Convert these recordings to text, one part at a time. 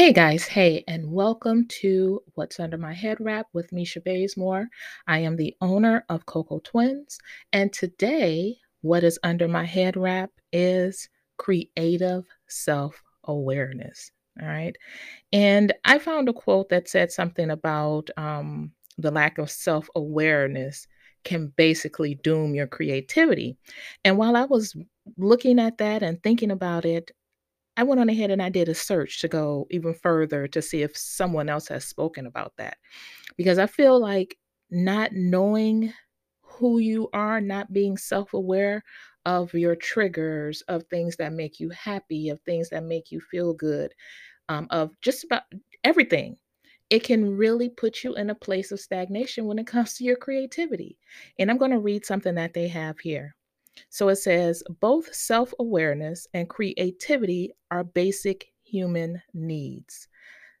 Hey guys, hey, and welcome to What's Under My Head Wrap with Misha Bazemore. I am the owner of Cocoa Twins, and today, what is under my head wrap is creative self awareness. All right. And I found a quote that said something about um, the lack of self awareness can basically doom your creativity. And while I was looking at that and thinking about it, I went on ahead and I did a search to go even further to see if someone else has spoken about that. Because I feel like not knowing who you are, not being self aware of your triggers, of things that make you happy, of things that make you feel good, um, of just about everything, it can really put you in a place of stagnation when it comes to your creativity. And I'm going to read something that they have here. So it says both self awareness and creativity are basic human needs.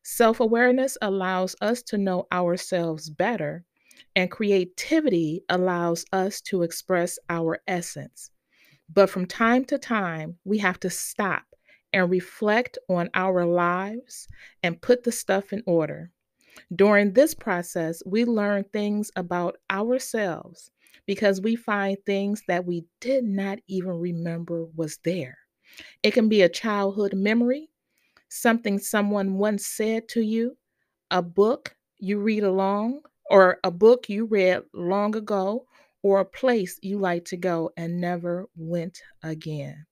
Self awareness allows us to know ourselves better, and creativity allows us to express our essence. But from time to time, we have to stop and reflect on our lives and put the stuff in order. During this process, we learn things about ourselves because we find things that we did not even remember was there. It can be a childhood memory, something someone once said to you, a book you read along, or a book you read long ago, or a place you like to go and never went again.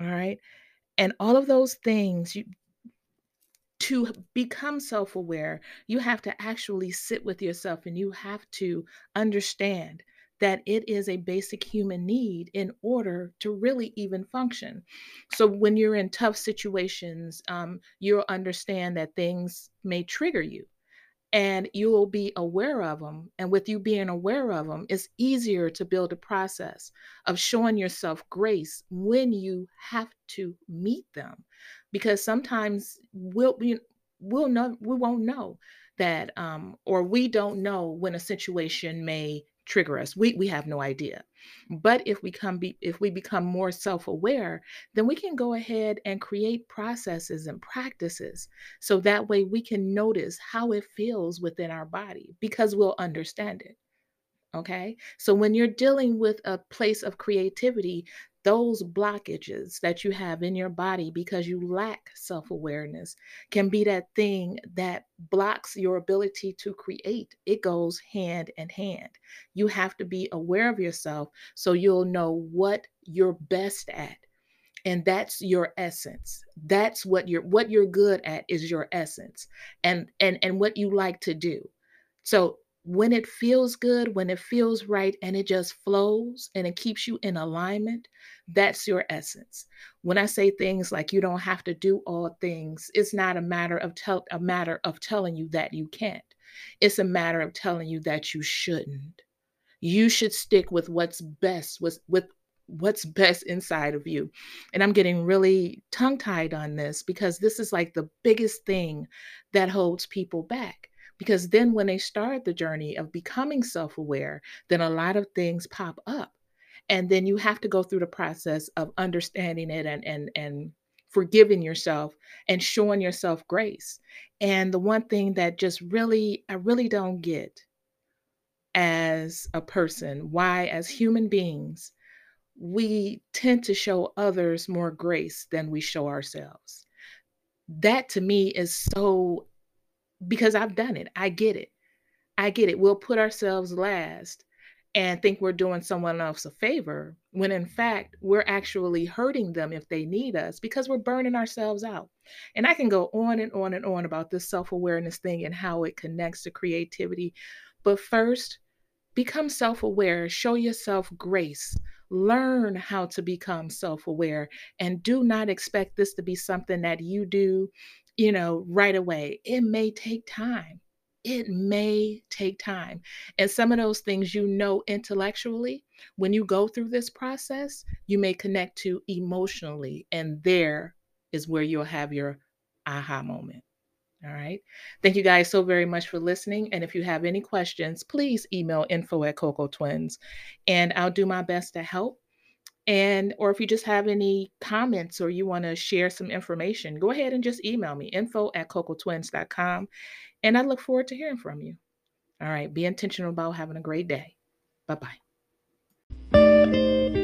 All right. And all of those things, you, to become self aware, you have to actually sit with yourself and you have to understand that it is a basic human need in order to really even function. So, when you're in tough situations, um, you'll understand that things may trigger you and you will be aware of them. And with you being aware of them, it's easier to build a process of showing yourself grace when you have to meet them. Because sometimes we'll we'll know we won't know that um or we don't know when a situation may trigger us. We we have no idea. But if we come be if we become more self-aware, then we can go ahead and create processes and practices so that way we can notice how it feels within our body because we'll understand it. Okay. So when you're dealing with a place of creativity, those blockages that you have in your body because you lack self awareness can be that thing that blocks your ability to create. It goes hand in hand. You have to be aware of yourself so you'll know what you're best at and that's your essence that's what you're what you're good at is your essence and and and what you like to do so when it feels good, when it feels right, and it just flows and it keeps you in alignment, that's your essence. When I say things like you don't have to do all things, it's not a matter of tell a matter of telling you that you can't. It's a matter of telling you that you shouldn't. You should stick with what's best with with what's best inside of you. And I'm getting really tongue tied on this because this is like the biggest thing that holds people back because then when they start the journey of becoming self aware, then a lot of things pop up. And then you have to go through the process of understanding it and, and, and forgiving yourself and showing yourself grace. And the one thing that just really, I really don't get as a person, why, as human beings, we tend to show others more grace than we show ourselves. That to me is so because I've done it. I get it. I get it. We'll put ourselves last and think we're doing someone else a favor when in fact we're actually hurting them if they need us because we're burning ourselves out. And I can go on and on and on about this self awareness thing and how it connects to creativity. But first, become self aware, show yourself grace. Learn how to become self aware and do not expect this to be something that you do you know, right away. It may take time. It may take time. And some of those things you know intellectually, when you go through this process, you may connect to emotionally. And there is where you'll have your aha moment. All right. Thank you guys so very much for listening. And if you have any questions, please email info at Cocoa Twins and I'll do my best to help. And or if you just have any comments or you want to share some information, go ahead and just email me info at cocoatwins.com. And I look forward to hearing from you. All right, be intentional about having a great day. Bye bye.